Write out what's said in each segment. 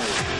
Thank you.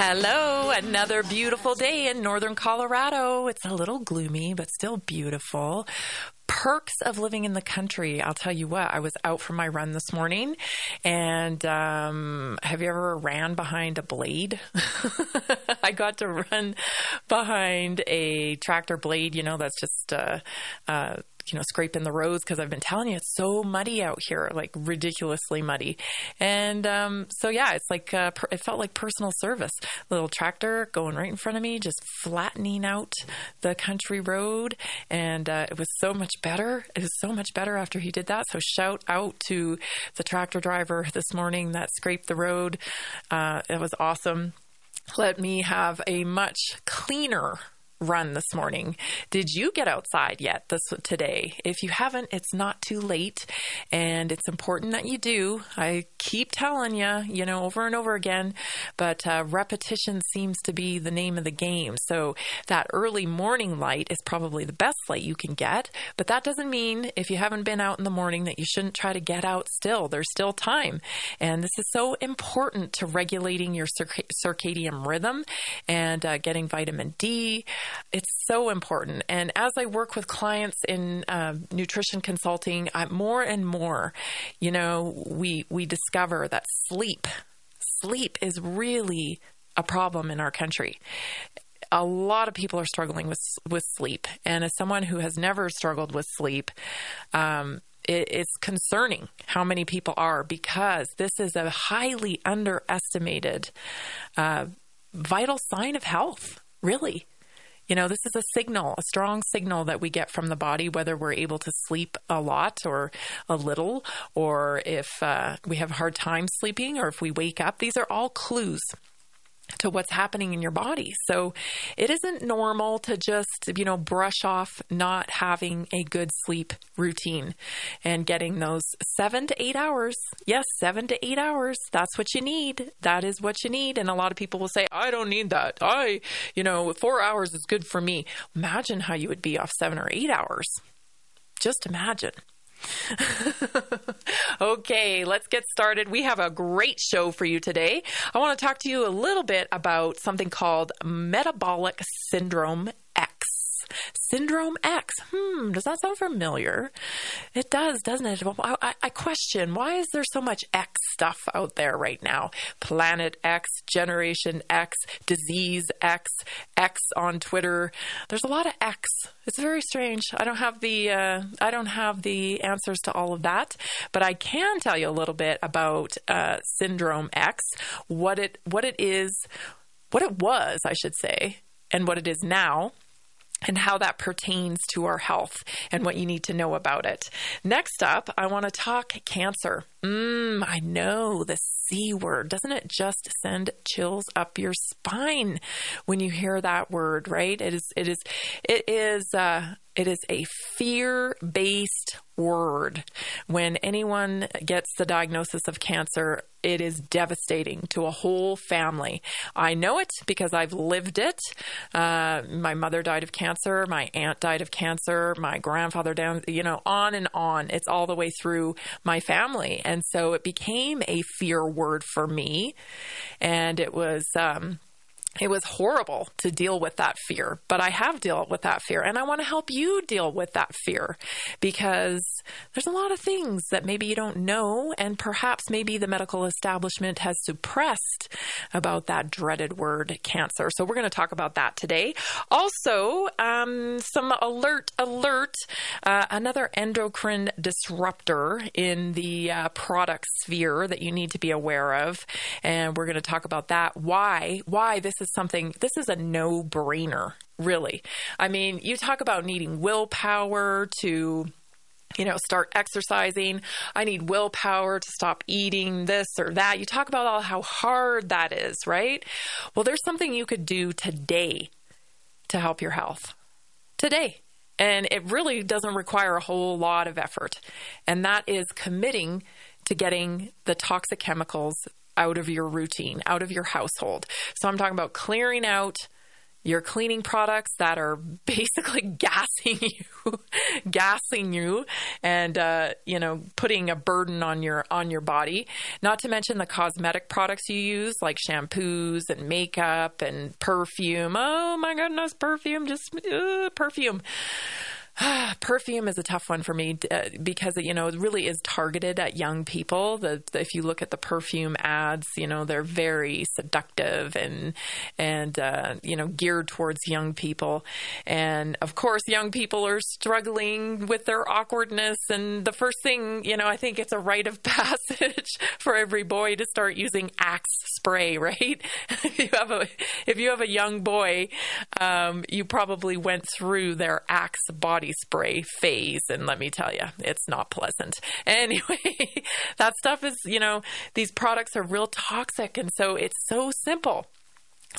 Hello, another beautiful day in northern Colorado. It's a little gloomy, but still beautiful. Perks of living in the country. I'll tell you what, I was out for my run this morning, and um, have you ever ran behind a blade? I got to run behind a tractor blade, you know, that's just. Uh, uh, you know, scraping the roads because I've been telling you it's so muddy out here, like ridiculously muddy. And um, so, yeah, it's like uh, per- it felt like personal service. Little tractor going right in front of me, just flattening out the country road, and uh, it was so much better. It was so much better after he did that. So shout out to the tractor driver this morning that scraped the road. Uh, it was awesome. let me have a much cleaner run this morning. Did you get outside yet this today? If you haven't, it's not too late and it's important that you do. I keep telling you, you know, over and over again, but uh, repetition seems to be the name of the game. So that early morning light is probably the best light you can get, but that doesn't mean if you haven't been out in the morning that you shouldn't try to get out still. There's still time. And this is so important to regulating your circadian rhythm and uh, getting vitamin D. It's so important. And as I work with clients in uh, nutrition consulting, I, more and more, you know, we we discover that sleep, sleep is really a problem in our country a lot of people are struggling with with sleep, and as someone who has never struggled with sleep, um, it, it's concerning how many people are because this is a highly underestimated uh, vital sign of health. Really, you know, this is a signal, a strong signal that we get from the body, whether we're able to sleep a lot or a little, or if uh, we have a hard time sleeping, or if we wake up. These are all clues to what's happening in your body. So it isn't normal to just, you know, brush off not having a good sleep routine and getting those seven to eight hours. Yes, seven to eight hours. That's what you need. That is what you need. And a lot of people will say, I don't need that. I, you know, four hours is good for me. Imagine how you would be off seven or eight hours. Just imagine. okay, let's get started. We have a great show for you today. I want to talk to you a little bit about something called metabolic syndrome Syndrome X. Hmm, does that sound familiar? It does, doesn't it? I, I, question why is there so much X stuff out there right now? Planet X, Generation X, Disease X, X on Twitter. There's a lot of X. It's very strange. I don't have the uh, I don't have the answers to all of that, but I can tell you a little bit about uh, Syndrome X, what it what it is, what it was, I should say, and what it is now and how that pertains to our health and what you need to know about it. Next up, I want to talk cancer. Mmm, I know the C word. Doesn't it just send chills up your spine when you hear that word, right? It is, it is, it is, uh, it is a fear based word. When anyone gets the diagnosis of cancer, it is devastating to a whole family. I know it because I've lived it. Uh, my mother died of cancer. My aunt died of cancer. My grandfather down, you know, on and on. It's all the way through my family. And so it became a fear word for me. And it was, um, it was horrible to deal with that fear, but I have dealt with that fear and I want to help you deal with that fear because there's a lot of things that maybe you don't know and perhaps maybe the medical establishment has suppressed about that dreaded word cancer. So we're going to talk about that today. Also, um, some alert, alert, uh, another endocrine disruptor in the uh, product sphere that you need to be aware of. And we're going to talk about that. Why, why this is is something, this is a no brainer, really. I mean, you talk about needing willpower to you know, start exercising. I need willpower to stop eating this or that. You talk about all how hard that is, right? Well, there's something you could do today to help your health. Today. And it really doesn't require a whole lot of effort. And that is committing to getting the toxic chemicals out of your routine, out of your household. So I'm talking about clearing out your cleaning products that are basically gassing you, gassing you, and uh, you know putting a burden on your on your body. Not to mention the cosmetic products you use, like shampoos and makeup and perfume. Oh my goodness, perfume! Just uh, perfume. perfume is a tough one for me uh, because you know it really is targeted at young people. The, the, if you look at the perfume ads, you know they're very seductive and and uh, you know geared towards young people. And of course, young people are struggling with their awkwardness. And the first thing you know, I think it's a rite of passage for every boy to start using Axe spray. Right? if you have a if you have a young boy, um, you probably went through their Axe body body spray phase. And let me tell you, it's not pleasant. Anyway, that stuff is, you know, these products are real toxic. And so it's so simple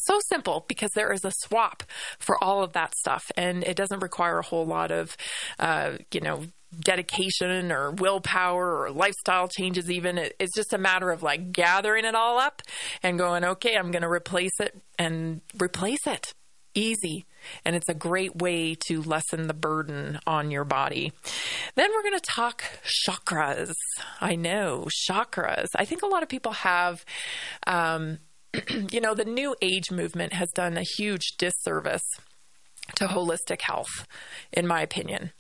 So simple because there is a swap for all of that stuff, and it doesn't require a whole lot of, uh, you know, dedication or willpower or lifestyle changes even it's just a matter of like gathering it all up and going okay i'm going to replace it and replace it easy and it's a great way to lessen the burden on your body. Then we're going to talk chakras. I know chakras. I think a lot of people have um, you know the new age movement has done a huge disservice to holistic health in my opinion.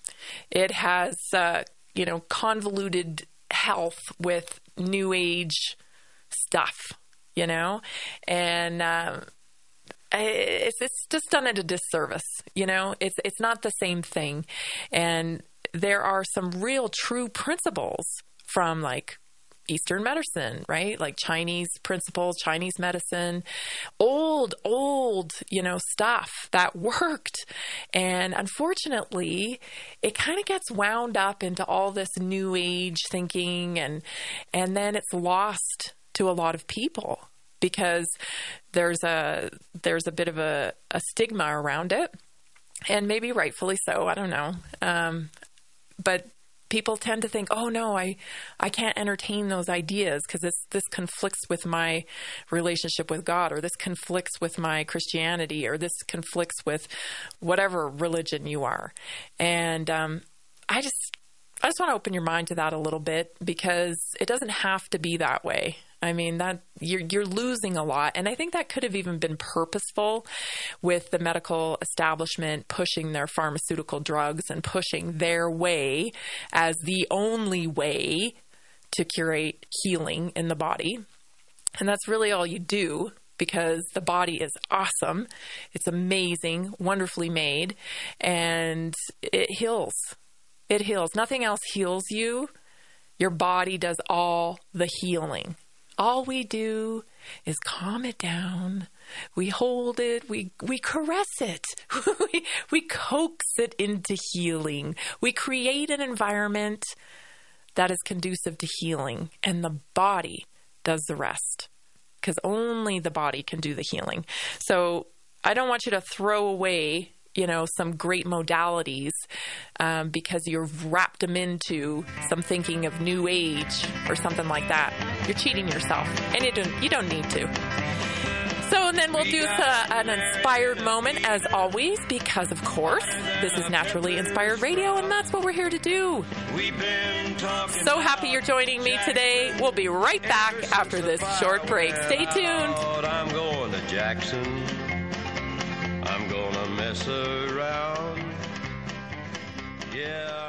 It has, uh, you know, convoluted health with new age stuff, you know, and um, it's it's just done it a disservice. You know, it's it's not the same thing, and there are some real true principles from like Eastern medicine, right? Like Chinese principles, Chinese medicine, old, old, you know, stuff that worked. And unfortunately, it kind of gets wound up into all this new age thinking and and then it's lost to a lot of people because there's a there's a bit of a, a stigma around it and maybe rightfully so i don't know um, but people tend to think, "Oh no, I I can't entertain those ideas because this this conflicts with my relationship with God, or this conflicts with my Christianity, or this conflicts with whatever religion you are." And um, I just I just want to open your mind to that a little bit because it doesn't have to be that way. I mean that you're you're losing a lot, and I think that could have even been purposeful with the medical establishment pushing their pharmaceutical drugs and pushing their way as the only way to curate healing in the body, and that's really all you do because the body is awesome, it's amazing, wonderfully made, and it heals. It heals. Nothing else heals you. Your body does all the healing. All we do is calm it down. We hold it, we, we caress it, we, we coax it into healing. We create an environment that is conducive to healing, and the body does the rest because only the body can do the healing. So I don't want you to throw away you know some great modalities um, because you've wrapped them into some thinking of new age or something like that. You're cheating yourself, and you don't you don't need to. So, and then we'll do uh, an inspired moment as always, because of course, this is naturally inspired radio, and that's what we're here to do. So happy you're joining me today. We'll be right back after this short break. Stay tuned. Mess around. Yeah.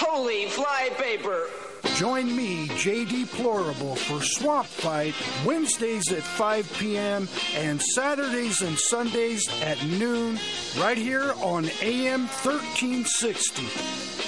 Holy flypaper! Join me, JD Plorable, for Swamp Fight Wednesdays at 5 p.m. and Saturdays and Sundays at noon, right here on AM 1360.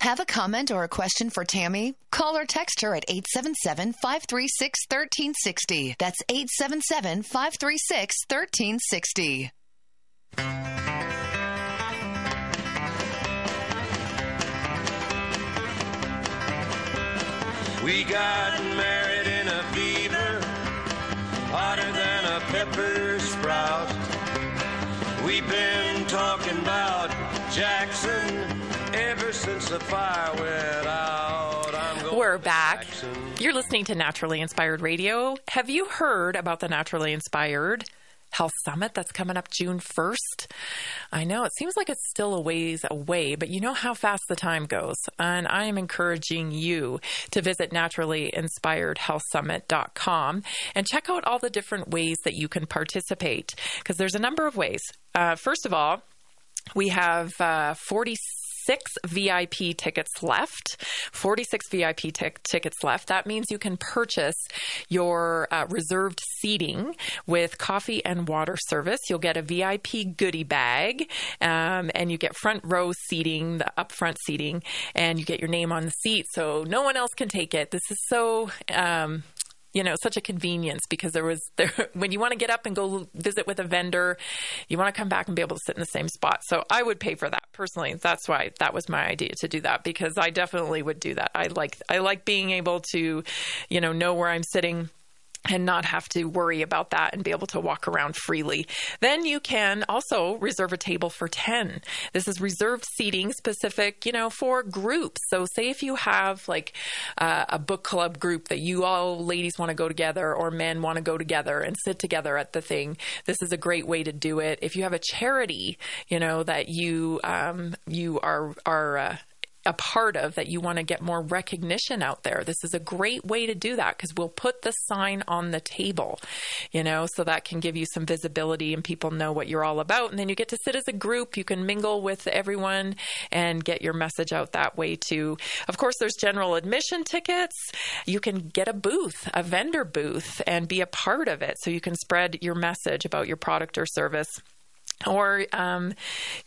Have a comment or a question for Tammy? Call or text her at 877 536 1360. That's 877 536 1360. We got married in a fever, hotter than a pepper sprout. We've been the fire went out. We're back. You're listening to Naturally Inspired Radio. Have you heard about the Naturally Inspired Health Summit that's coming up June 1st? I know it seems like it's still a ways away, but you know how fast the time goes. And I am encouraging you to visit naturallyinspiredhealthsummit.com and check out all the different ways that you can participate because there's a number of ways. Uh, first of all, we have uh, 46 VIP tickets left. 46 VIP t- tickets left. That means you can purchase your uh, reserved seating with coffee and water service. You'll get a VIP goodie bag, um, and you get front row seating, the upfront seating, and you get your name on the seat so no one else can take it. This is so. Um, you know such a convenience because there was there when you want to get up and go visit with a vendor you want to come back and be able to sit in the same spot. So i would pay for that personally. That's why that was my idea to do that because i definitely would do that. I like i like being able to you know know where i'm sitting and not have to worry about that and be able to walk around freely. Then you can also reserve a table for 10. This is reserved seating specific, you know, for groups. So say if you have like uh, a book club group that you all ladies want to go together or men want to go together and sit together at the thing, this is a great way to do it. If you have a charity, you know, that you um, you are are uh, a part of that you want to get more recognition out there. This is a great way to do that because we'll put the sign on the table, you know, so that can give you some visibility and people know what you're all about. And then you get to sit as a group. You can mingle with everyone and get your message out that way too. Of course, there's general admission tickets. You can get a booth, a vendor booth, and be a part of it so you can spread your message about your product or service or um,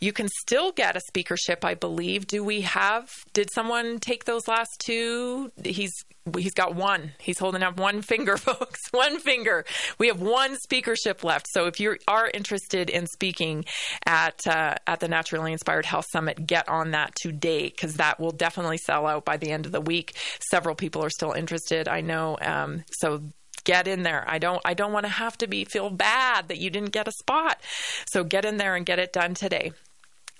you can still get a speakership i believe. Do we have did someone take those last two? He's he's got one. He's holding up one finger folks. One finger. We have one speakership left. So if you are interested in speaking at uh, at the naturally inspired health summit get on that today because that will definitely sell out by the end of the week. Several people are still interested i know um, so get in there. I don't I don't want to have to be feel bad that you didn't get a spot. So get in there and get it done today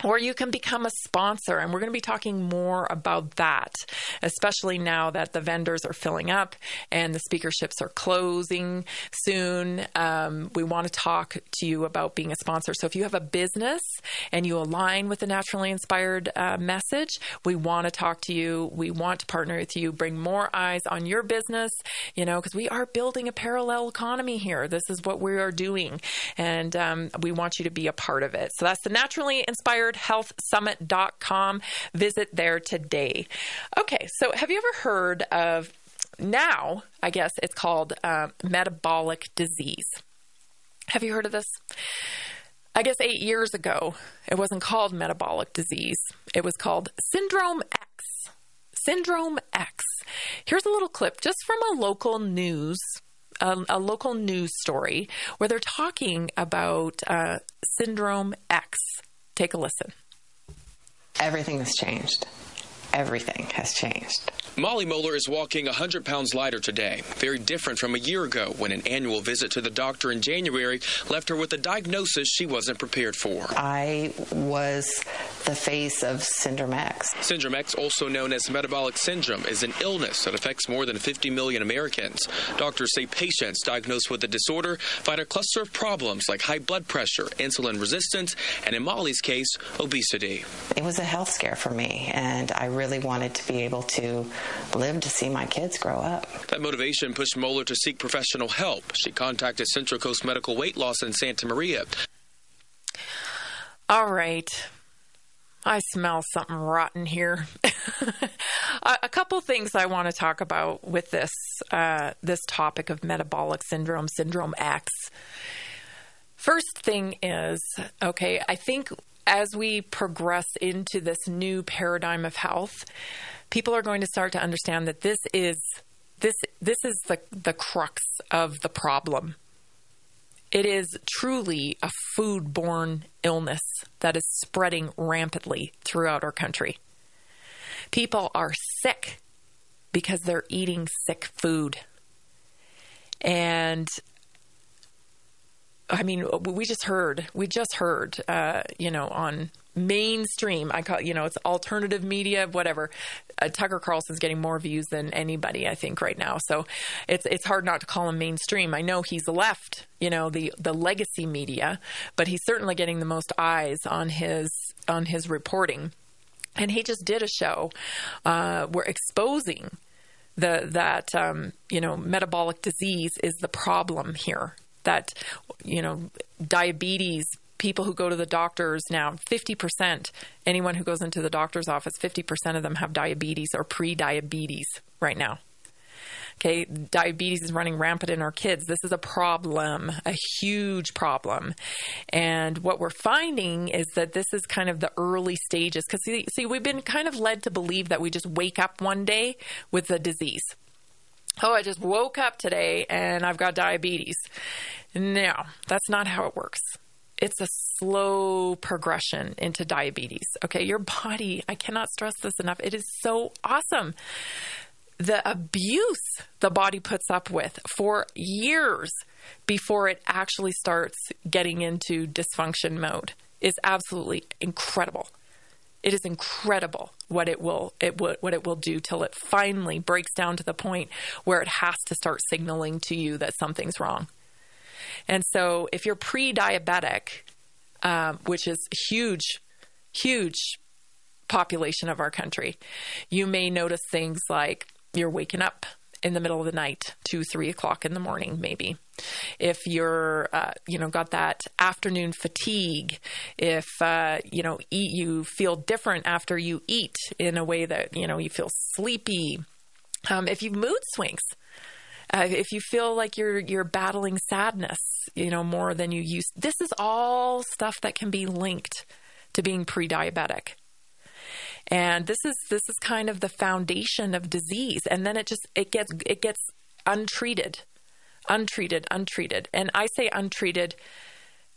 or you can become a sponsor. And we're going to be talking more about that, especially now that the vendors are filling up and the speakerships are closing soon. Um, we want to talk to you about being a sponsor. So if you have a business and you align with the naturally inspired uh, message, we want to talk to you. We want to partner with you, bring more eyes on your business, you know, because we are building a parallel economy here. This is what we are doing. And um, we want you to be a part of it. So that's the naturally inspired healthsummit.com. Visit there today. Okay, so have you ever heard of now, I guess it's called uh, metabolic disease? Have you heard of this? I guess eight years ago, it wasn't called metabolic disease. It was called Syndrome X. Syndrome X. Here's a little clip just from a local news a, a, local news story where they're talking about uh, Syndrome X. Take a listen. Everything has changed. Everything has changed. Molly Moeller is walking 100 pounds lighter today, very different from a year ago when an annual visit to the doctor in January left her with a diagnosis she wasn't prepared for. I was the face of Syndrome X. Syndrome X, also known as metabolic syndrome, is an illness that affects more than 50 million Americans. Doctors say patients diagnosed with the disorder find a cluster of problems like high blood pressure, insulin resistance, and in Molly's case, obesity. It was a health scare for me, and I really wanted to be able to live to see my kids grow up. That motivation pushed Moeller to seek professional help. She contacted Central Coast Medical Weight Loss in Santa Maria. All right. I smell something rotten here. a couple things I want to talk about with this uh, this topic of metabolic syndrome, syndrome X. First thing is, okay, I think as we progress into this new paradigm of health, people are going to start to understand that this is this this is the the crux of the problem. It is truly a foodborne illness that is spreading rampantly throughout our country. People are sick because they're eating sick food. And I mean, we just heard, we just heard, uh, you know, on mainstream, I call, you know, it's alternative media, whatever. Uh, Tucker Carlson's getting more views than anybody, I think, right now. So it's it's hard not to call him mainstream. I know he's left, you know, the the legacy media, but he's certainly getting the most eyes on his on his reporting. And he just did a show uh, where exposing the that um, you know metabolic disease is the problem here that you know diabetes people who go to the doctors now 50% anyone who goes into the doctor's office 50% of them have diabetes or pre-diabetes right now. Okay diabetes is running rampant in our kids. This is a problem a huge problem. And what we're finding is that this is kind of the early stages because see, see we've been kind of led to believe that we just wake up one day with the disease oh, I just woke up today and I've got diabetes. No, that's not how it works. It's a slow progression into diabetes. Okay, your body, I cannot stress this enough. It is so awesome. The abuse the body puts up with for years before it actually starts getting into dysfunction mode is absolutely incredible. It is incredible what it will it will, what it will do till it finally breaks down to the point where it has to start signaling to you that something's wrong. And so, if you're pre-diabetic, um, which is huge, huge population of our country, you may notice things like you're waking up in the middle of the night, to three o'clock in the morning, maybe. If you're, uh, you know, got that afternoon fatigue, if, uh, you know, eat, you feel different after you eat in a way that, you know, you feel sleepy. Um, if you've mood swings, uh, if you feel like you're you're battling sadness, you know more than you used. This is all stuff that can be linked to being pre-diabetic. And this is this is kind of the foundation of disease and then it just it gets it gets untreated. Untreated, untreated. And I say untreated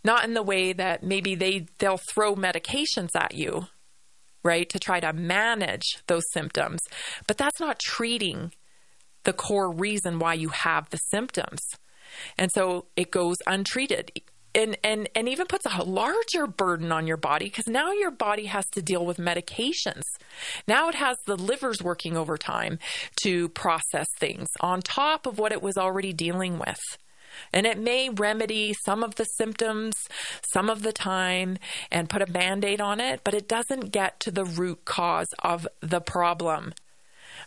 not in the way that maybe they they'll throw medications at you, right, to try to manage those symptoms, but that's not treating the core reason why you have the symptoms. And so it goes untreated. And, and, and even puts a larger burden on your body because now your body has to deal with medications. Now it has the livers working overtime to process things on top of what it was already dealing with. And it may remedy some of the symptoms some of the time and put a band aid on it, but it doesn't get to the root cause of the problem.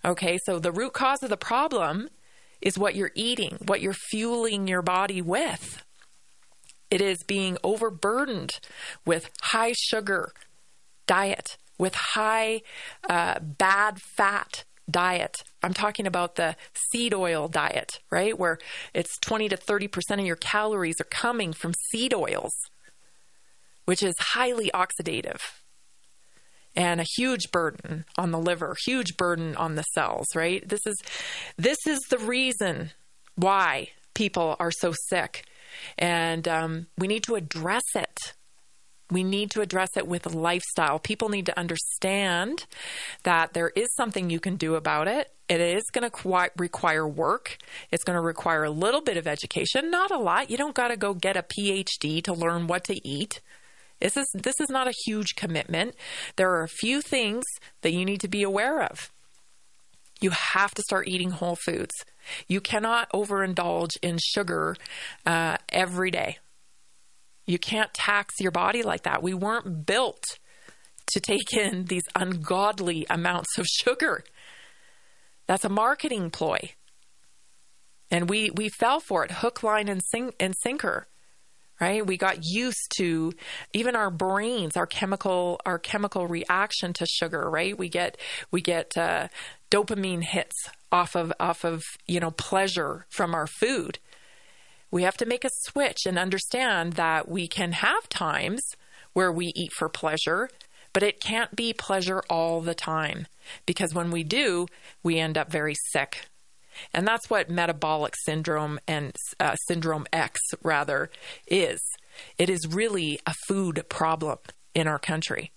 Okay, so the root cause of the problem is what you're eating, what you're fueling your body with. It is being overburdened with high sugar diet, with high uh, bad fat diet. I'm talking about the seed oil diet, right? Where it's 20 to 30% of your calories are coming from seed oils, which is highly oxidative and a huge burden on the liver, huge burden on the cells, right? This is this is the reason why people are so sick, and um, we need to address it. We need to address it with lifestyle. People need to understand that there is something you can do about it. It is going to require work. It's going to require a little bit of education, not a lot. You don't got to go get a PhD to learn what to eat. This is this is not a huge commitment. There are a few things that you need to be aware of. You have to start eating whole foods. You cannot overindulge in sugar uh, every day. You can't tax your body like that. We weren't built to take in these ungodly amounts of sugar. That's a marketing ploy. And we, we fell for it hook, line, and, and sinker right? We got used to even our brains our chemical our chemical reaction to sugar right? We get we get uh, dopamine hits off of off of you know pleasure from our food. We have to make a switch and understand that we can have times where we eat for pleasure but it can't be pleasure all the time because when we do we end up very sick and that's what metabolic syndrome and uh, syndrome X, rather, is. It is really a food problem in our country.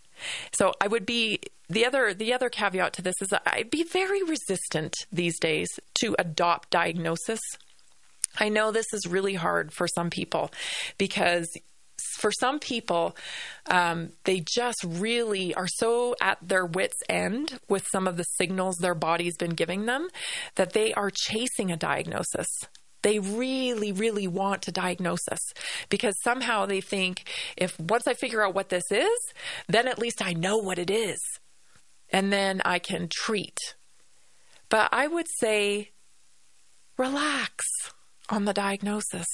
So I would be the other the other caveat to this is I'd be very resistant these days to adopt diagnosis I know this is really hard for some people because for some people, um, they just really are so at their wits' end with some of the signals their body's been giving them that they are chasing a diagnosis. They really, really want a diagnosis because somehow they think if once I figure out what this is, then at least I know what it is and then I can treat. But I would say relax on the diagnosis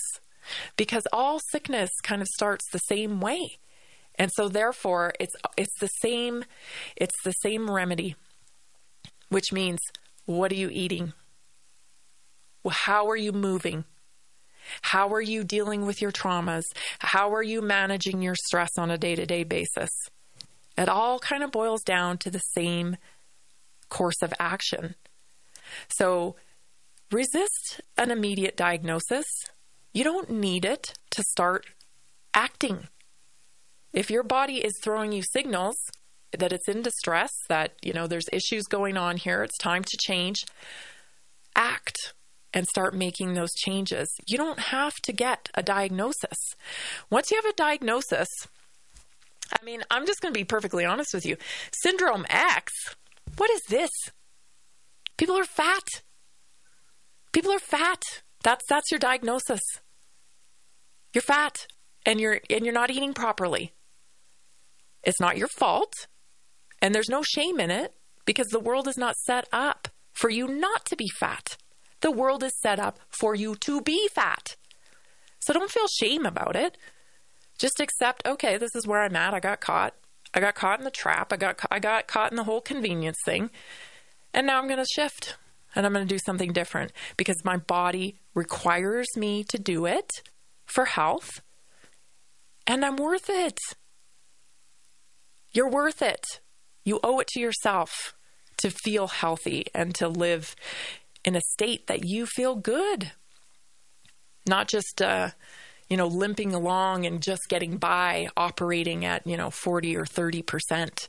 because all sickness kind of starts the same way. And so therefore it's it's the same it's the same remedy which means what are you eating? How are you moving? How are you dealing with your traumas? How are you managing your stress on a day-to-day basis? It all kind of boils down to the same course of action. So resist an immediate diagnosis you don't need it to start acting. If your body is throwing you signals that it's in distress, that, you know, there's issues going on here, it's time to change, act and start making those changes. You don't have to get a diagnosis. Once you have a diagnosis, I mean, I'm just going to be perfectly honest with you. Syndrome X, what is this? People are fat. People are fat. That's that's your diagnosis. You're fat and you're and you're not eating properly. It's not your fault and there's no shame in it because the world is not set up for you not to be fat. The world is set up for you to be fat. So don't feel shame about it. Just accept, okay, this is where I'm at. I got caught. I got caught in the trap. I got I got caught in the whole convenience thing. And now I'm going to shift and I'm going to do something different because my body requires me to do it for health, and I'm worth it. You're worth it. You owe it to yourself to feel healthy and to live in a state that you feel good. Not just, uh, you know, limping along and just getting by operating at, you know, 40 or 30%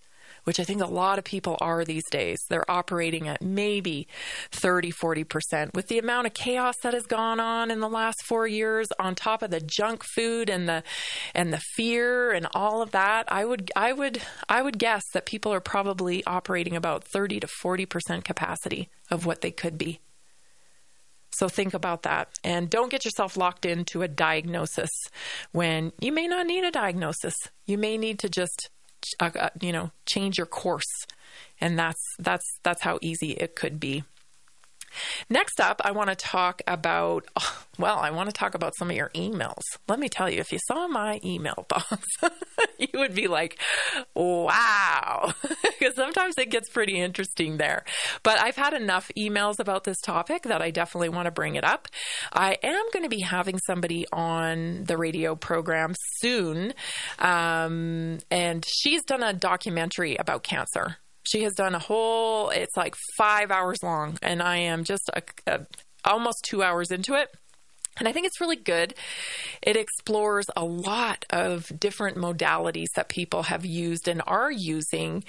which I think a lot of people are these days. They're operating at maybe 30, 40%. With the amount of chaos that has gone on in the last four years, on top of the junk food and the and the fear and all of that, I would I would I would guess that people are probably operating about 30 to 40% capacity of what they could be. So think about that and don't get yourself locked into a diagnosis when you may not need a diagnosis. You may need to just uh, uh, you know, change your course. And that's that's that's how easy it could be. Next up, I want to talk about, well, I want to talk about some of your emails. Let me tell you, if you saw my email box, you would be like, wow, because sometimes it gets pretty interesting there. But I've had enough emails about this topic that I definitely want to bring it up. I am going to be having somebody on the radio program soon, um, and she's done a documentary about cancer. She has done a whole, it's like five hours long, and I am just a, a, almost two hours into it. And I think it's really good. It explores a lot of different modalities that people have used and are using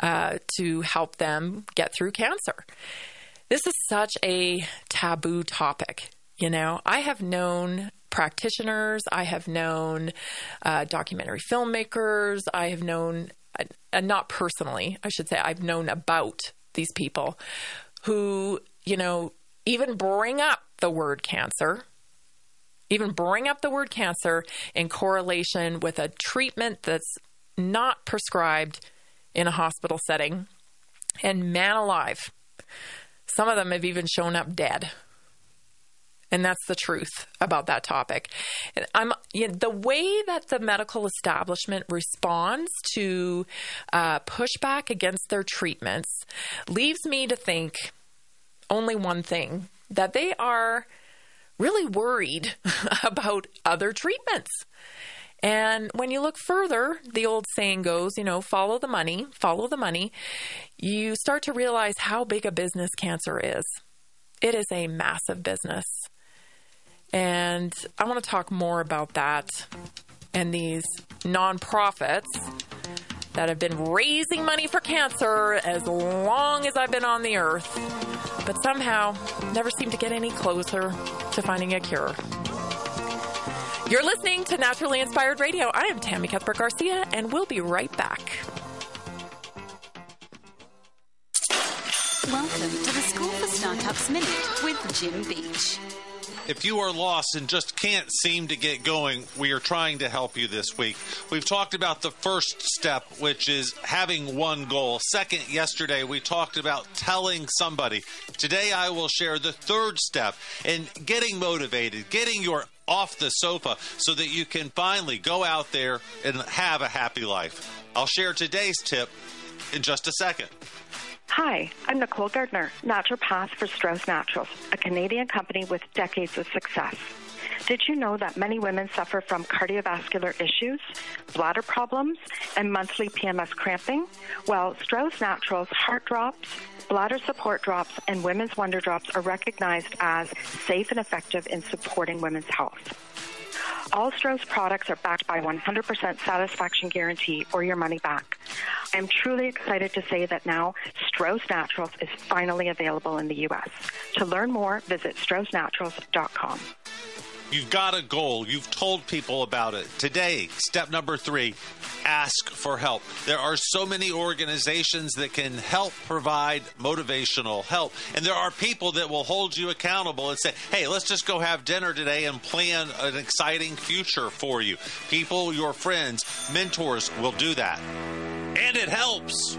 uh, to help them get through cancer. This is such a taboo topic. You know, I have known practitioners, I have known uh, documentary filmmakers, I have known and not personally, I should say, I've known about these people who, you know, even bring up the word cancer, even bring up the word cancer in correlation with a treatment that's not prescribed in a hospital setting. And man alive, some of them have even shown up dead and that's the truth about that topic. I'm you know, the way that the medical establishment responds to uh, pushback against their treatments leaves me to think only one thing: that they are really worried about other treatments. And when you look further, the old saying goes, you know, follow the money, follow the money. You start to realize how big a business cancer is. It is a massive business. And I want to talk more about that and these nonprofits that have been raising money for cancer as long as I've been on the earth, but somehow never seem to get any closer to finding a cure. You're listening to Naturally Inspired Radio. I am Tammy Cuthbert Garcia, and we'll be right back. Welcome to the School for Startups Minute with Jim Beach. If you are lost and just can't seem to get going, we are trying to help you this week. We've talked about the first step, which is having one goal. Second, yesterday, we talked about telling somebody. Today, I will share the third step in getting motivated, getting your off the sofa so that you can finally go out there and have a happy life. I'll share today's tip in just a second. Hi, I'm Nicole Gardner, naturopath for Strauss Naturals, a Canadian company with decades of success. Did you know that many women suffer from cardiovascular issues, bladder problems, and monthly PMS cramping? Well, Strauss Naturals Heart Drops, Bladder Support Drops, and Women's Wonder Drops are recognized as safe and effective in supporting women's health. All Strauss products are backed by 100% satisfaction guarantee or your money back. I'm truly excited to say that now Strauss Naturals is finally available in the U.S. To learn more, visit straussnaturals.com. You've got a goal. You've told people about it. Today, step number three ask for help. There are so many organizations that can help provide motivational help. And there are people that will hold you accountable and say, hey, let's just go have dinner today and plan an exciting future for you. People, your friends, mentors will do that. And it helps.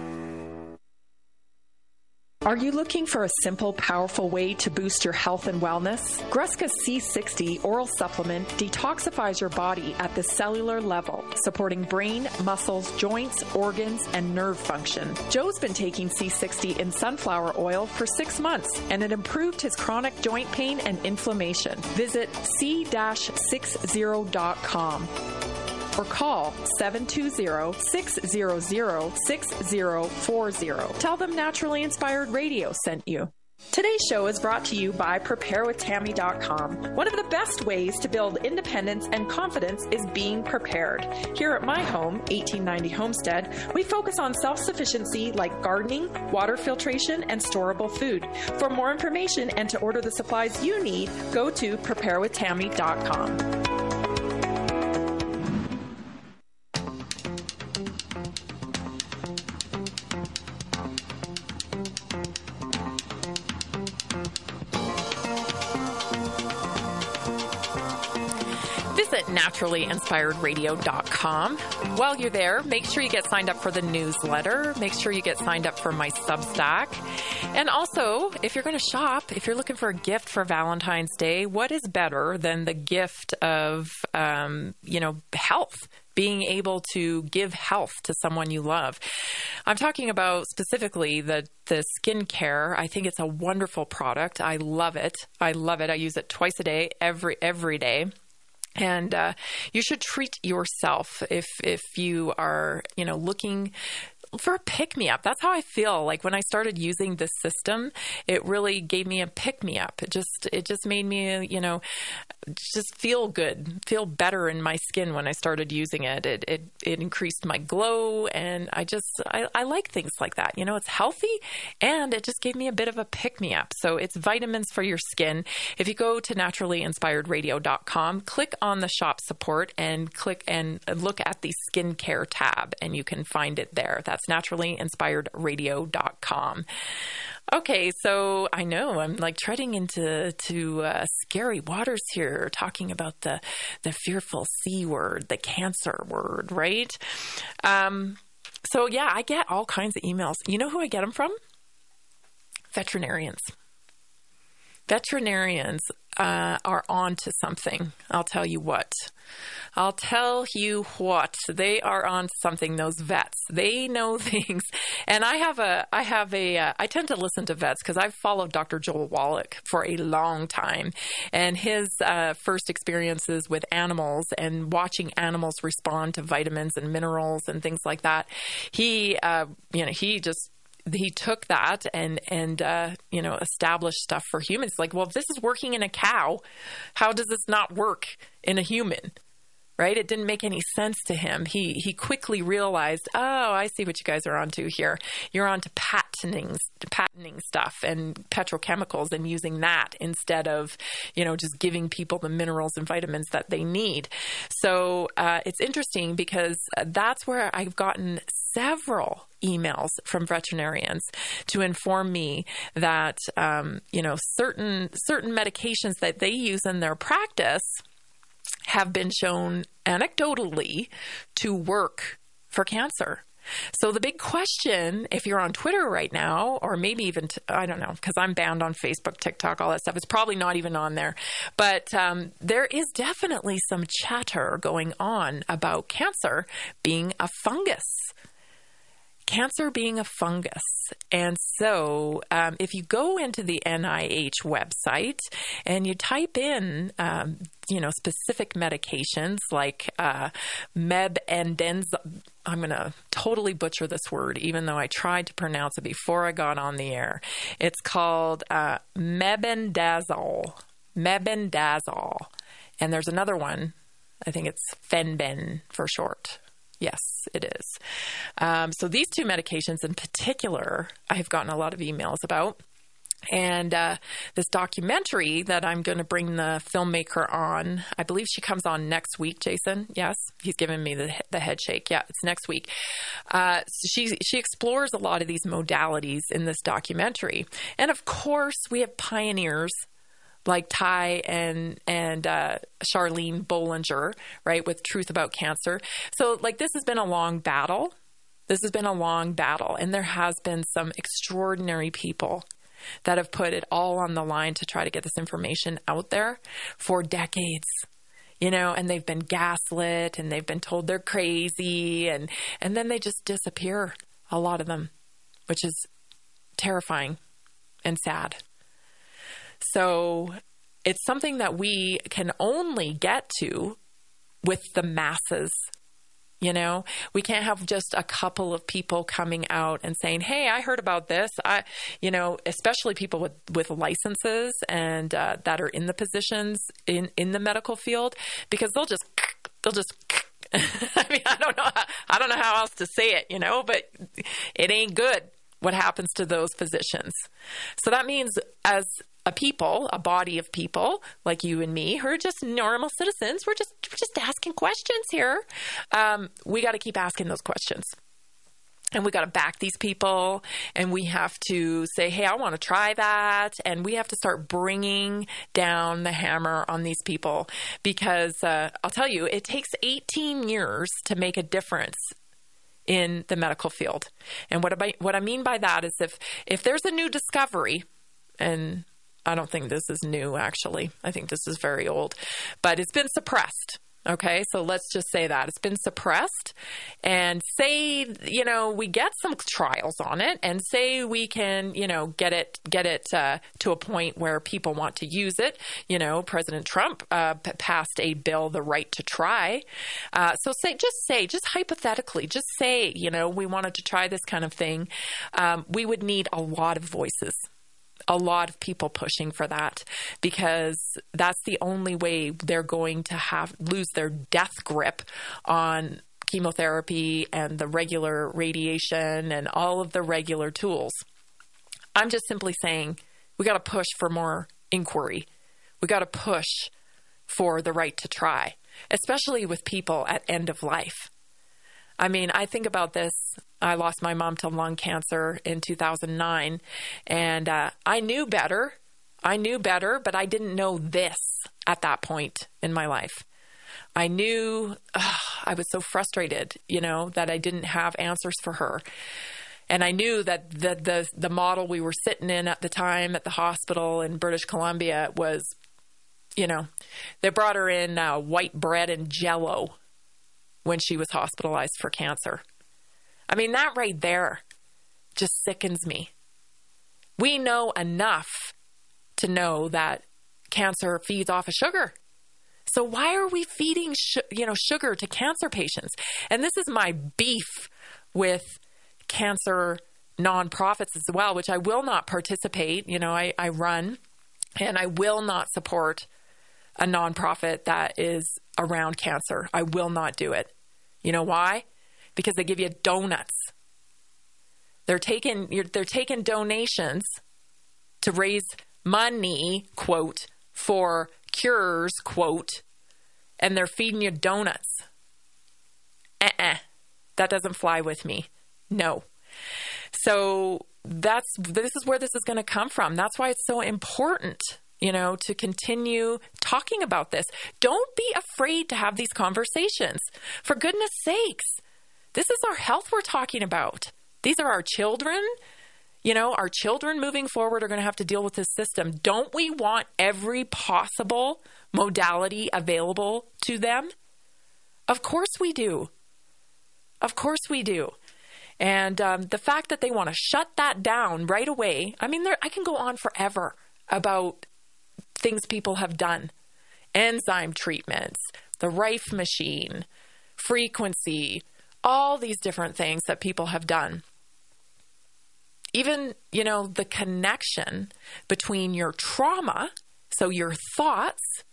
Are you looking for a simple, powerful way to boost your health and wellness? Gruska C60 oral supplement detoxifies your body at the cellular level, supporting brain, muscles, joints, organs, and nerve function. Joe's been taking C60 in sunflower oil for six months, and it improved his chronic joint pain and inflammation. Visit c-60.com or call 720-600-6040. Tell them Naturally Inspired Radio sent you. Today's show is brought to you by PrepareWithTammy.com. One of the best ways to build independence and confidence is being prepared. Here at my home, 1890 Homestead, we focus on self sufficiency like gardening, water filtration, and storable food. For more information and to order the supplies you need, go to PrepareWithTammy.com. Visit naturallyinspiredradio.com. While you're there, make sure you get signed up for the newsletter. Make sure you get signed up for my Substack. And also, if you're going to shop, if you're looking for a gift for Valentine's Day, what is better than the gift of, um, you know, health? being able to give health to someone you love. I'm talking about specifically the the skincare. I think it's a wonderful product. I love it. I love it. I use it twice a day, every every day. And uh, you should treat yourself if if you are you know looking for a pick me up. That's how I feel. Like when I started using this system, it really gave me a pick me up. It just it just made me, you know, just feel good, feel better in my skin when I started using it. It it, it increased my glow and I just I, I like things like that. You know, it's healthy and it just gave me a bit of a pick me up. So it's vitamins for your skin. If you go to naturallyinspiredradio.com, click on the shop support and click and look at the skincare tab and you can find it there. That's naturallyinspiredradio.com. Okay, so I know I'm like treading into to uh, scary waters here, talking about the the fearful c word, the cancer word, right? Um, so yeah, I get all kinds of emails. You know who I get them from? Veterinarians. Veterinarians uh, are on to something. I'll tell you what. I'll tell you what. They are on something. Those vets. They know things. And I have a. I have a. Uh, I tend to listen to vets because I've followed Dr. Joel Wallach for a long time, and his uh, first experiences with animals and watching animals respond to vitamins and minerals and things like that. He, uh, you know, he just he took that and and uh, you know established stuff for humans. Like, well, if this is working in a cow, how does this not work in a human? right? It didn't make any sense to him. He he quickly realized, oh, I see what you guys are onto here. You're onto patenting patenting stuff and petrochemicals and using that instead of you know just giving people the minerals and vitamins that they need. So uh, it's interesting because that's where I've gotten several emails from veterinarians to inform me that um, you know certain certain medications that they use in their practice have been shown anecdotally to work for cancer. So the big question, if you're on Twitter right now, or maybe even t- I don't know, because I'm banned on Facebook, TikTok, all that stuff, it's probably not even on there. But um, there is definitely some chatter going on about cancer being a fungus cancer being a fungus. And so, um, if you go into the NIH website and you type in, um, you know, specific medications like uh, meb and denz, I'm going to totally butcher this word, even though I tried to pronounce it before I got on the air. It's called uh, mebendazole. Mebendazole. And there's another one. I think it's Fenben for short. Yes, it is. Um, so these two medications in particular, I have gotten a lot of emails about. And uh, this documentary that I'm going to bring the filmmaker on, I believe she comes on next week. Jason, yes, he's giving me the the head shake. Yeah, it's next week. Uh, she she explores a lot of these modalities in this documentary, and of course, we have pioneers like Ty and and uh, Charlene Bollinger, right, with Truth About Cancer. So like this has been a long battle. This has been a long battle, and there has been some extraordinary people that have put it all on the line to try to get this information out there for decades you know, and they've been gaslit and they've been told they're crazy and and then they just disappear a lot of them, which is terrifying and sad. So it's something that we can only get to with the masses. You know, we can't have just a couple of people coming out and saying, "Hey, I heard about this." I, you know, especially people with with licenses and uh, that are in the positions in in the medical field, because they'll just they'll just I mean, I don't know. How, I don't know how else to say it, you know, but it ain't good what happens to those physicians. So that means as a people, a body of people like you and me, who are just normal citizens. We're just we're just asking questions here. Um, we got to keep asking those questions. And we got to back these people, and we have to say, "Hey, I want to try that," and we have to start bringing down the hammer on these people because uh, I'll tell you, it takes 18 years to make a difference in the medical field. And what I what I mean by that is if if there's a new discovery, and I don't think this is new, actually. I think this is very old, but it's been suppressed. Okay, so let's just say that it's been suppressed, and say you know we get some trials on it, and say we can you know get it get it uh, to a point where people want to use it. You know, President Trump uh, p- passed a bill, the right to try. Uh, so say just say just hypothetically, just say you know we wanted to try this kind of thing. Um, we would need a lot of voices a lot of people pushing for that because that's the only way they're going to have lose their death grip on chemotherapy and the regular radiation and all of the regular tools. I'm just simply saying we got to push for more inquiry. We got to push for the right to try, especially with people at end of life. I mean, I think about this. I lost my mom to lung cancer in 2009, and uh, I knew better. I knew better, but I didn't know this at that point in my life. I knew I was so frustrated, you know, that I didn't have answers for her. And I knew that the, the the model we were sitting in at the time at the hospital in British Columbia was, you know, they brought her in uh, white bread and jello when she was hospitalized for cancer. I mean, that right there just sickens me. We know enough to know that cancer feeds off of sugar. So why are we feeding sh- you know sugar to cancer patients? And this is my beef with cancer nonprofits as well, which I will not participate. You know, I, I run and I will not support a nonprofit that is around cancer. I will not do it. You know why? Because they give you donuts. They're taking they're taking donations to raise money, quote, for cures, quote, and they're feeding you donuts. Uh-uh. That doesn't fly with me. No. So that's this is where this is going to come from. That's why it's so important, you know, to continue talking about this. Don't be afraid to have these conversations. For goodness sakes. This is our health we're talking about. These are our children. You know, our children moving forward are going to have to deal with this system. Don't we want every possible modality available to them? Of course we do. Of course we do. And um, the fact that they want to shut that down right away, I mean, there, I can go on forever about things people have done enzyme treatments, the Rife machine, frequency, all these different things that people have done even, you know, the connection between your trauma, so your thoughts,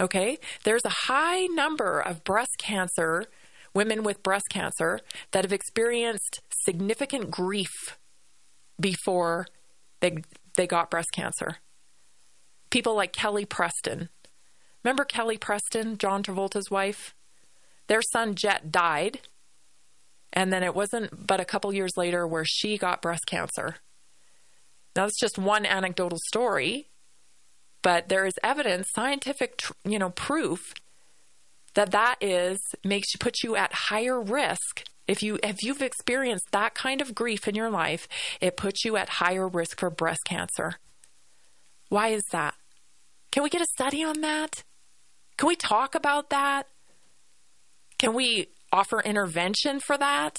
okay, there's a high number of breast cancer, women with breast cancer, that have experienced significant grief before they, they got breast cancer. People like Kelly Preston. Remember Kelly Preston, John Travolta's wife? Their son Jet died and then it wasn't but a couple years later where she got breast cancer. Now, that's just one anecdotal story, but there is evidence, scientific, you know, proof that that is makes you put you at higher risk. If you if you've experienced that kind of grief in your life, it puts you at higher risk for breast cancer. Why is that? Can we get a study on that? Can we talk about that? Can we offer intervention for that.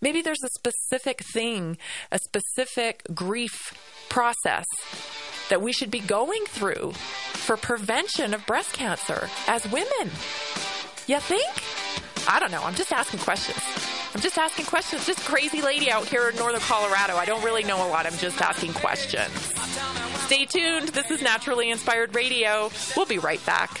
Maybe there's a specific thing, a specific grief process that we should be going through for prevention of breast cancer as women. You think? I don't know. I'm just asking questions. I'm just asking questions. Just crazy lady out here in northern Colorado. I don't really know a lot. I'm just asking questions. Stay tuned. This is Naturally Inspired Radio. We'll be right back.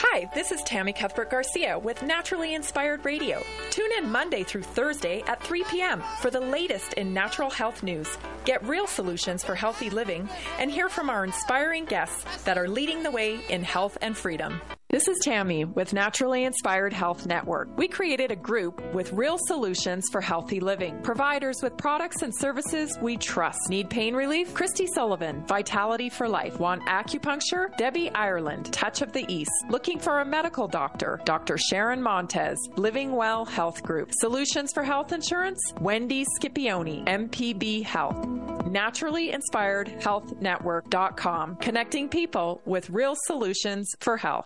Hi, this is Tammy Cuthbert Garcia with Naturally Inspired Radio. Tune in Monday through Thursday at 3 p.m. for the latest in natural health news. Get real solutions for healthy living and hear from our inspiring guests that are leading the way in health and freedom. This is Tammy with Naturally Inspired Health Network. We created a group with real solutions for healthy living. Providers with products and services we trust. Need pain relief? Christy Sullivan, Vitality for Life. Want acupuncture? Debbie Ireland, Touch of the East. Looking for a medical doctor? Dr. Sharon Montez, Living Well Health Group. Solutions for health insurance? Wendy Scipione, MPB Health. Naturally Inspired Health Network.com. Connecting people with real solutions for health.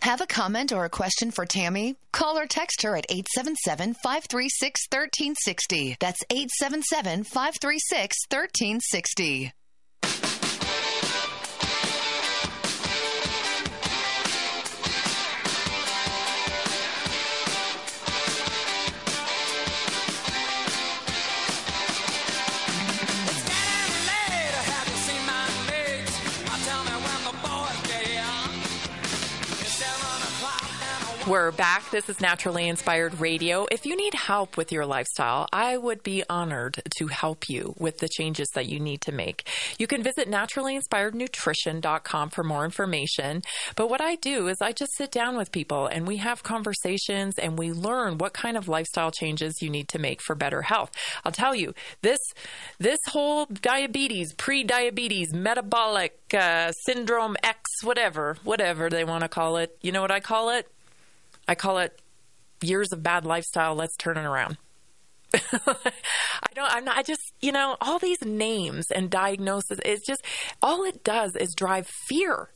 Have a comment or a question for Tammy? Call or text her at 877 536 1360. That's 877 536 1360. We're back. This is Naturally Inspired Radio. If you need help with your lifestyle, I would be honored to help you with the changes that you need to make. You can visit naturallyinspirednutrition.com for more information. But what I do is I just sit down with people and we have conversations and we learn what kind of lifestyle changes you need to make for better health. I'll tell you, this this whole diabetes, pre-diabetes, metabolic uh, syndrome X, whatever, whatever they want to call it. You know what I call it? I call it years of bad lifestyle. Let's turn it around. I don't, I'm not, I just, you know, all these names and diagnoses, it's just, all it does is drive fear.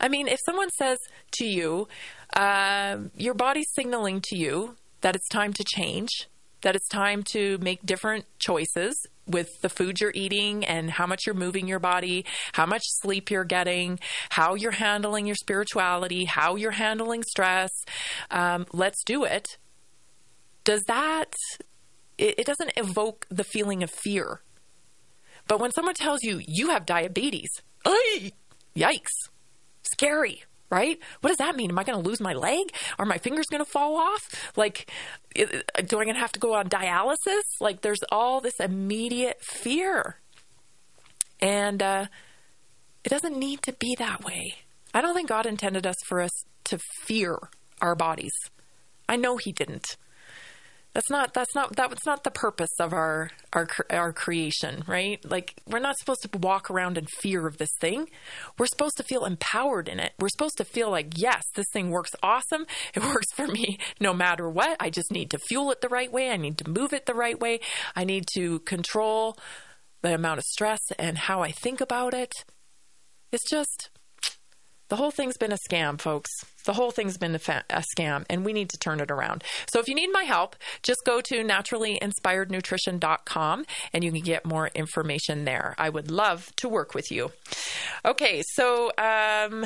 I mean, if someone says to you, uh, your body's signaling to you that it's time to change, that it's time to make different choices with the food you're eating and how much you're moving your body, how much sleep you're getting, how you're handling your spirituality, how you're handling stress. Um, let's do it. Does that it, it doesn't evoke the feeling of fear. But when someone tells you you have diabetes, yikes, scary, right? What does that mean? Am I going to lose my leg? Are my fingers going to fall off? Like, do I going to have to go on dialysis? Like, there's all this immediate fear. And uh, it doesn't need to be that way. I don't think God intended us for us to fear our bodies. I know He didn't. That's not that's not that's not the purpose of our our our creation, right? Like we're not supposed to walk around in fear of this thing. We're supposed to feel empowered in it. We're supposed to feel like, yes, this thing works awesome. It works for me no matter what. I just need to fuel it the right way. I need to move it the right way. I need to control the amount of stress and how I think about it. It's just the whole thing's been a scam, folks. The whole thing's been a, fa- a, scam, and we need to turn it around. So if you need my help, just go to naturallyinspirednutrition.com and you can get more information there. I would love to work with you. Okay, so um,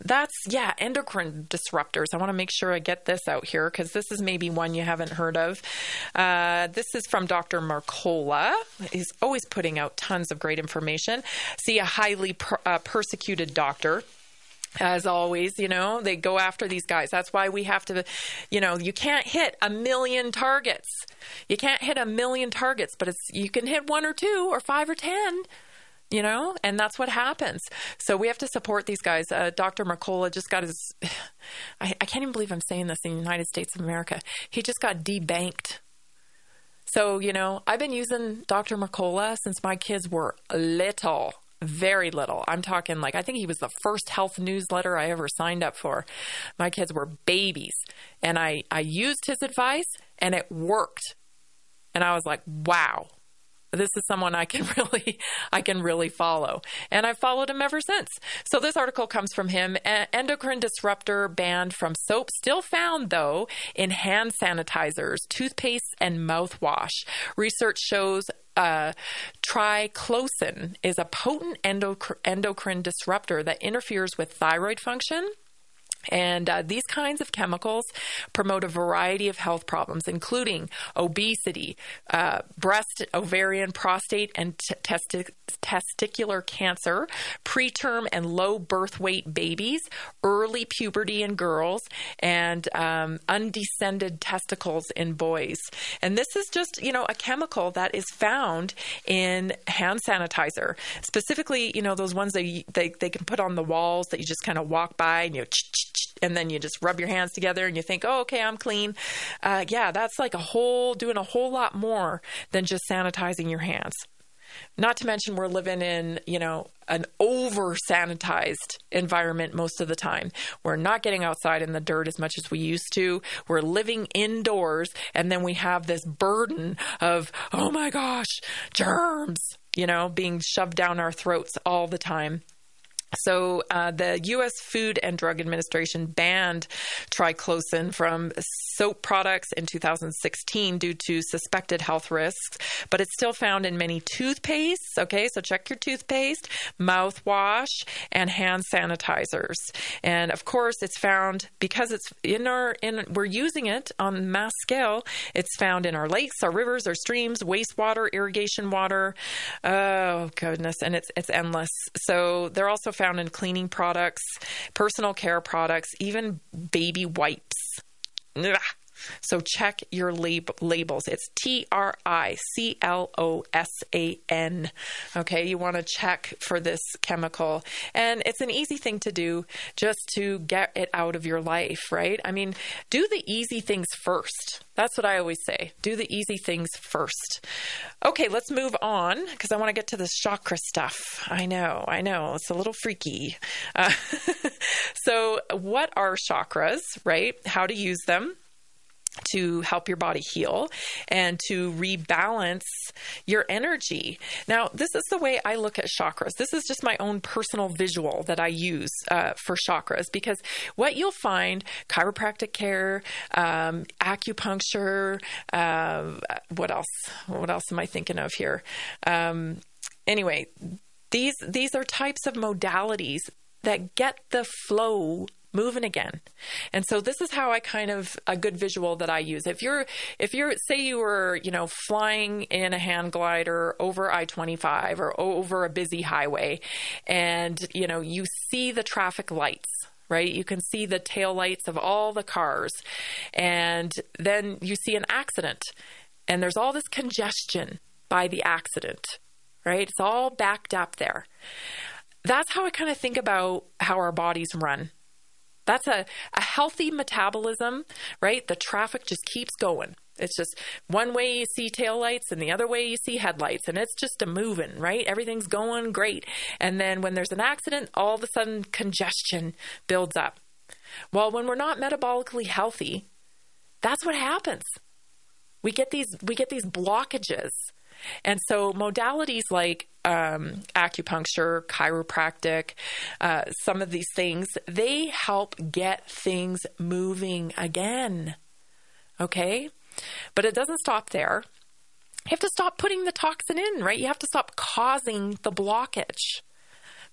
that's, yeah, endocrine disruptors. I want to make sure I get this out here because this is maybe one you haven't heard of. Uh, this is from Dr. Mercola. He's always putting out tons of great information. See a highly per- uh, persecuted doctor as always, you know, they go after these guys. That's why we have to, you know, you can't hit a million targets. You can't hit a million targets, but it's you can hit one or two or five or ten. You know, and that's what happens. So we have to support these guys. Uh, Dr. Mercola just got his. I, I can't even believe I'm saying this in the United States of America. He just got debanked so, you know, I've been using Dr. Mercola since my kids were little very little. I'm talking like I think he was the first health newsletter I ever signed up for. My kids were babies, and I I used his advice and it worked. And I was like, "Wow. This is someone I can really I can really follow." And I've followed him ever since. So this article comes from him. Endocrine disruptor banned from soap still found though in hand sanitizers, toothpaste and mouthwash. Research shows uh, triclosan is a potent endocrine disruptor that interferes with thyroid function and uh, these kinds of chemicals promote a variety of health problems, including obesity, uh, breast, ovarian, prostate, and t- testi- testicular cancer, preterm and low birth weight babies, early puberty in girls, and um, undescended testicles in boys. And this is just, you know, a chemical that is found in hand sanitizer, specifically, you know, those ones that you, they, they can put on the walls that you just kind of walk by and you and then you just rub your hands together and you think, oh, okay, I'm clean. Uh, yeah, that's like a whole, doing a whole lot more than just sanitizing your hands. Not to mention, we're living in, you know, an over sanitized environment most of the time. We're not getting outside in the dirt as much as we used to. We're living indoors, and then we have this burden of, oh my gosh, germs, you know, being shoved down our throats all the time. So, uh, the U.S. Food and Drug Administration banned triclosan from soap products in 2016 due to suspected health risks, but it's still found in many toothpastes. Okay, so check your toothpaste, mouthwash, and hand sanitizers. And of course, it's found because it's in our in we're using it on mass scale. It's found in our lakes, our rivers, our streams, wastewater, irrigation water. Oh goodness, and it's it's endless. So they're also found in cleaning products, personal care products, even baby wipes. Ugh. So check your lab- labels. It's T R I C L O S A N. Okay, you want to check for this chemical. And it's an easy thing to do just to get it out of your life, right? I mean, do the easy things first. That's what I always say. Do the easy things first. Okay, let's move on because I want to get to the chakra stuff. I know, I know, it's a little freaky. Uh, so, what are chakras, right? How to use them? To help your body heal and to rebalance your energy. Now, this is the way I look at chakras. This is just my own personal visual that I use uh, for chakras because what you'll find chiropractic care, um, acupuncture, uh, what else? What else am I thinking of here? Um, anyway, these these are types of modalities that get the flow moving again. And so this is how I kind of a good visual that I use. If you're if you're say you were, you know, flying in a hand glider over I-25 or over a busy highway and, you know, you see the traffic lights right? You can see the tail lights of all the cars. And then you see an accident, and there's all this congestion by the accident, right? It's all backed up there. That's how I kind of think about how our bodies run. That's a, a healthy metabolism, right? The traffic just keeps going. It's just one way you see taillights and the other way you see headlights, and it's just a moving, right? Everything's going great. And then when there's an accident, all of a sudden congestion builds up. Well, when we're not metabolically healthy, that's what happens. We get these we get these blockages. And so modalities like um, acupuncture, chiropractic, uh, some of these things, they help get things moving again. Okay? But it doesn't stop there. You have to stop putting the toxin in, right? You have to stop causing the blockage.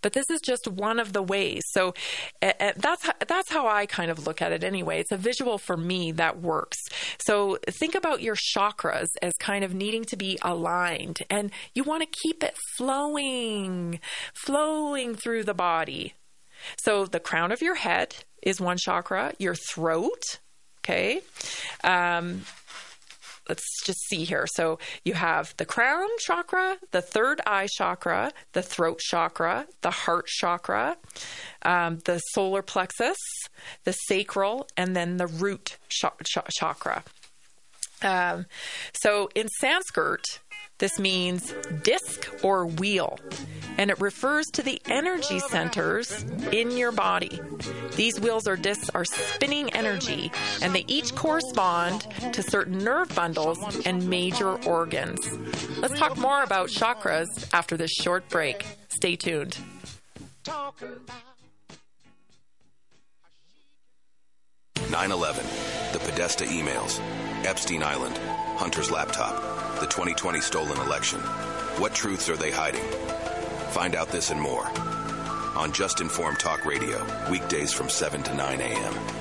But this is just one of the ways. So uh, that's that's how I kind of look at it anyway. It's a visual for me that works. So think about your chakras as kind of needing to be aligned and you want to keep it flowing, flowing through the body. So the crown of your head is one chakra, your throat, okay? Um, let's just see here. So you have the crown chakra, the third eye chakra, the throat chakra, the heart chakra, um, the solar plexus, the sacral, and then the root ch- ch- chakra. Um, so in Sanskrit, this means disc or wheel, and it refers to the energy centers in your body. These wheels or discs are spinning energy, and they each correspond to certain nerve bundles and major organs. Let's talk more about chakras after this short break. Stay tuned. 9 11, the Podesta emails, Epstein Island, Hunter's laptop, the 2020 stolen election. What truths are they hiding? Find out this and more on Just Informed Talk Radio, weekdays from 7 to 9 a.m.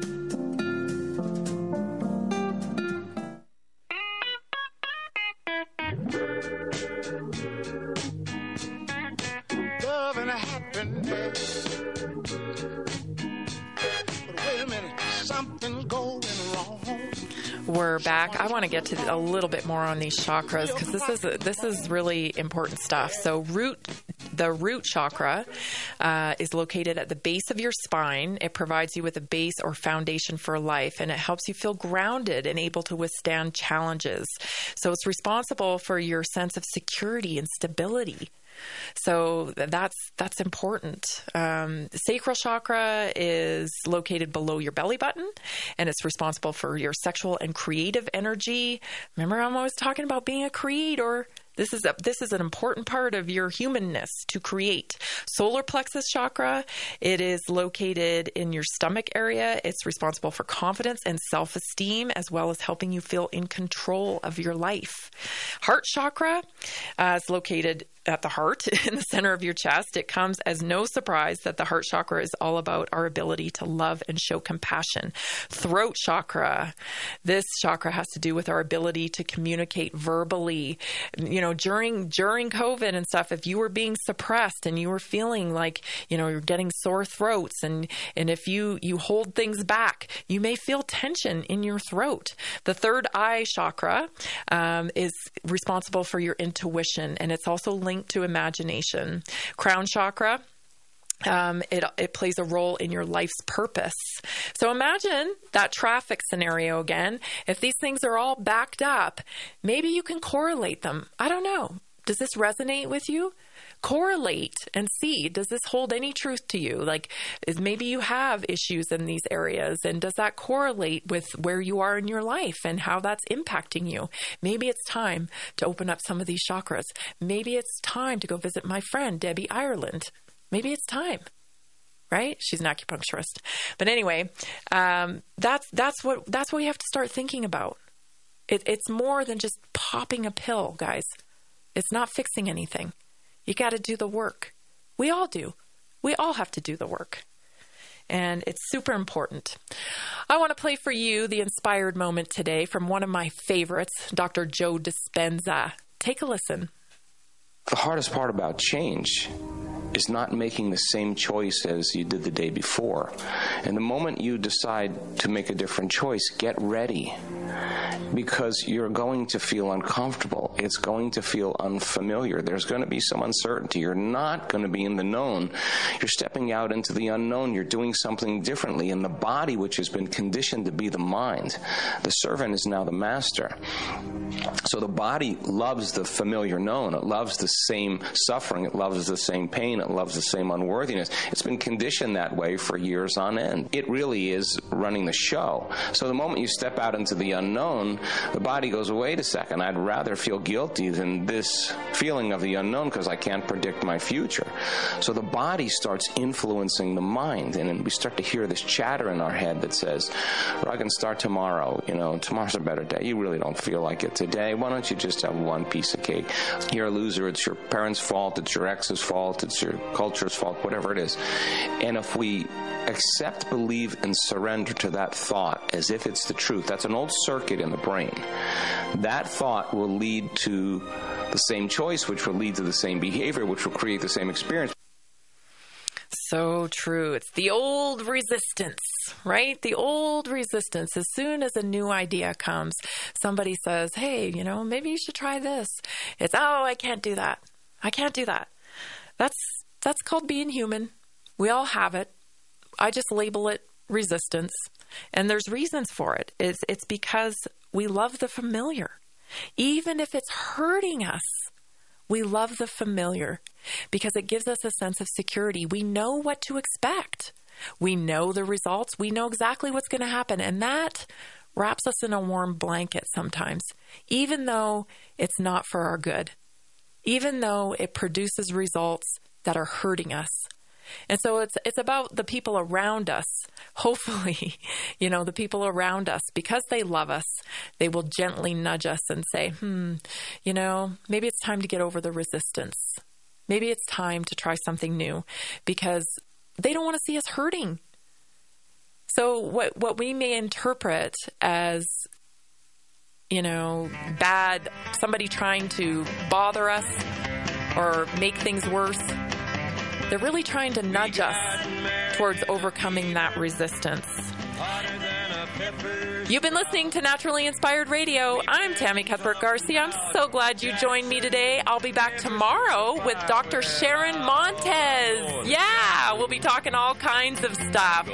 We're back. I want to get to a little bit more on these chakras because this is this is really important stuff. So root the root chakra uh, is located at the base of your spine. It provides you with a base or foundation for life, and it helps you feel grounded and able to withstand challenges. So it's responsible for your sense of security and stability. So that's that's important. Um, sacral chakra is located below your belly button, and it's responsible for your sexual and creative energy. Remember, I'm always talking about being a creator. This is a, this is an important part of your humanness to create. Solar plexus chakra, it is located in your stomach area. It's responsible for confidence and self-esteem as well as helping you feel in control of your life. Heart chakra uh, is located at the heart in the center of your chest. It comes as no surprise that the heart chakra is all about our ability to love and show compassion. Throat chakra, this chakra has to do with our ability to communicate verbally. You know, during during COVID and stuff, if you were being suppressed and you were feeling like, you know, you're getting sore throats and and if you you hold things back, you may feel tension in your throat. The third eye chakra um, is responsible for your intuition and it's also linked to imagination. Crown chakra. Um, it, it plays a role in your life's purpose. So imagine that traffic scenario again. If these things are all backed up, maybe you can correlate them. I don't know. Does this resonate with you? Correlate and see does this hold any truth to you? Like is maybe you have issues in these areas and does that correlate with where you are in your life and how that's impacting you? Maybe it's time to open up some of these chakras. Maybe it's time to go visit my friend debbie ireland. Maybe it's time right? She's an acupuncturist. But anyway um, that's that's what that's what we have to start thinking about. It, it's more than just popping a pill guys. It's not fixing anything you got to do the work. We all do. We all have to do the work. And it's super important. I want to play for you the inspired moment today from one of my favorites, Dr. Joe Dispenza. Take a listen. The hardest part about change is not making the same choice as you did the day before. And the moment you decide to make a different choice, get ready because you're going to feel uncomfortable. It's going to feel unfamiliar. There's going to be some uncertainty. You're not going to be in the known. You're stepping out into the unknown. You're doing something differently. And the body, which has been conditioned to be the mind, the servant is now the master. So the body loves the familiar known. It loves the same suffering. It loves the same pain. It loves the same unworthiness. It's been conditioned that way for years on end. It really is running the show. So the moment you step out into the unknown, the body goes, wait a second, I'd rather feel guilty than this feeling of the unknown because I can't predict my future. So the body starts influencing the mind, and we start to hear this chatter in our head that says, I can start tomorrow. You know, tomorrow's a better day. You really don't feel like it today. Why don't you just have one piece of cake? You're a loser. It's your parents' fault. It's your ex's fault. It's your culture's fault, whatever it is. And if we accept, believe, and surrender to that thought as if it's the truth, that's an old circuit in the brain. That thought will lead to the same choice, which will lead to the same behavior, which will create the same experience. So true. It's the old resistance, right? The old resistance. As soon as a new idea comes, somebody says, hey, you know, maybe you should try this. It's, oh, I can't do that. I can't do that. That's that's called being human. We all have it. I just label it resistance. And there's reasons for it. It's, it's because we love the familiar. Even if it's hurting us, we love the familiar because it gives us a sense of security. We know what to expect. We know the results. We know exactly what's going to happen. And that wraps us in a warm blanket sometimes, even though it's not for our good, even though it produces results that are hurting us. And so it's it's about the people around us. Hopefully, you know, the people around us because they love us, they will gently nudge us and say, "Hmm, you know, maybe it's time to get over the resistance. Maybe it's time to try something new because they don't want to see us hurting." So what what we may interpret as you know, bad somebody trying to bother us or make things worse they're really trying to nudge us towards overcoming that resistance. You've been listening to Naturally Inspired Radio. I'm Tammy Cuthbert Garcia. I'm so glad you joined me today. I'll be back tomorrow with Dr. Sharon Montez. Yeah, we'll be talking all kinds of stuff.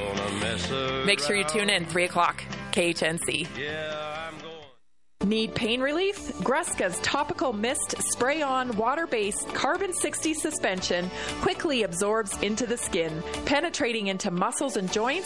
Make sure you tune in, 3 o'clock, KHNC. Need pain relief? Gruska's topical mist spray on water based carbon 60 suspension quickly absorbs into the skin, penetrating into muscles and joints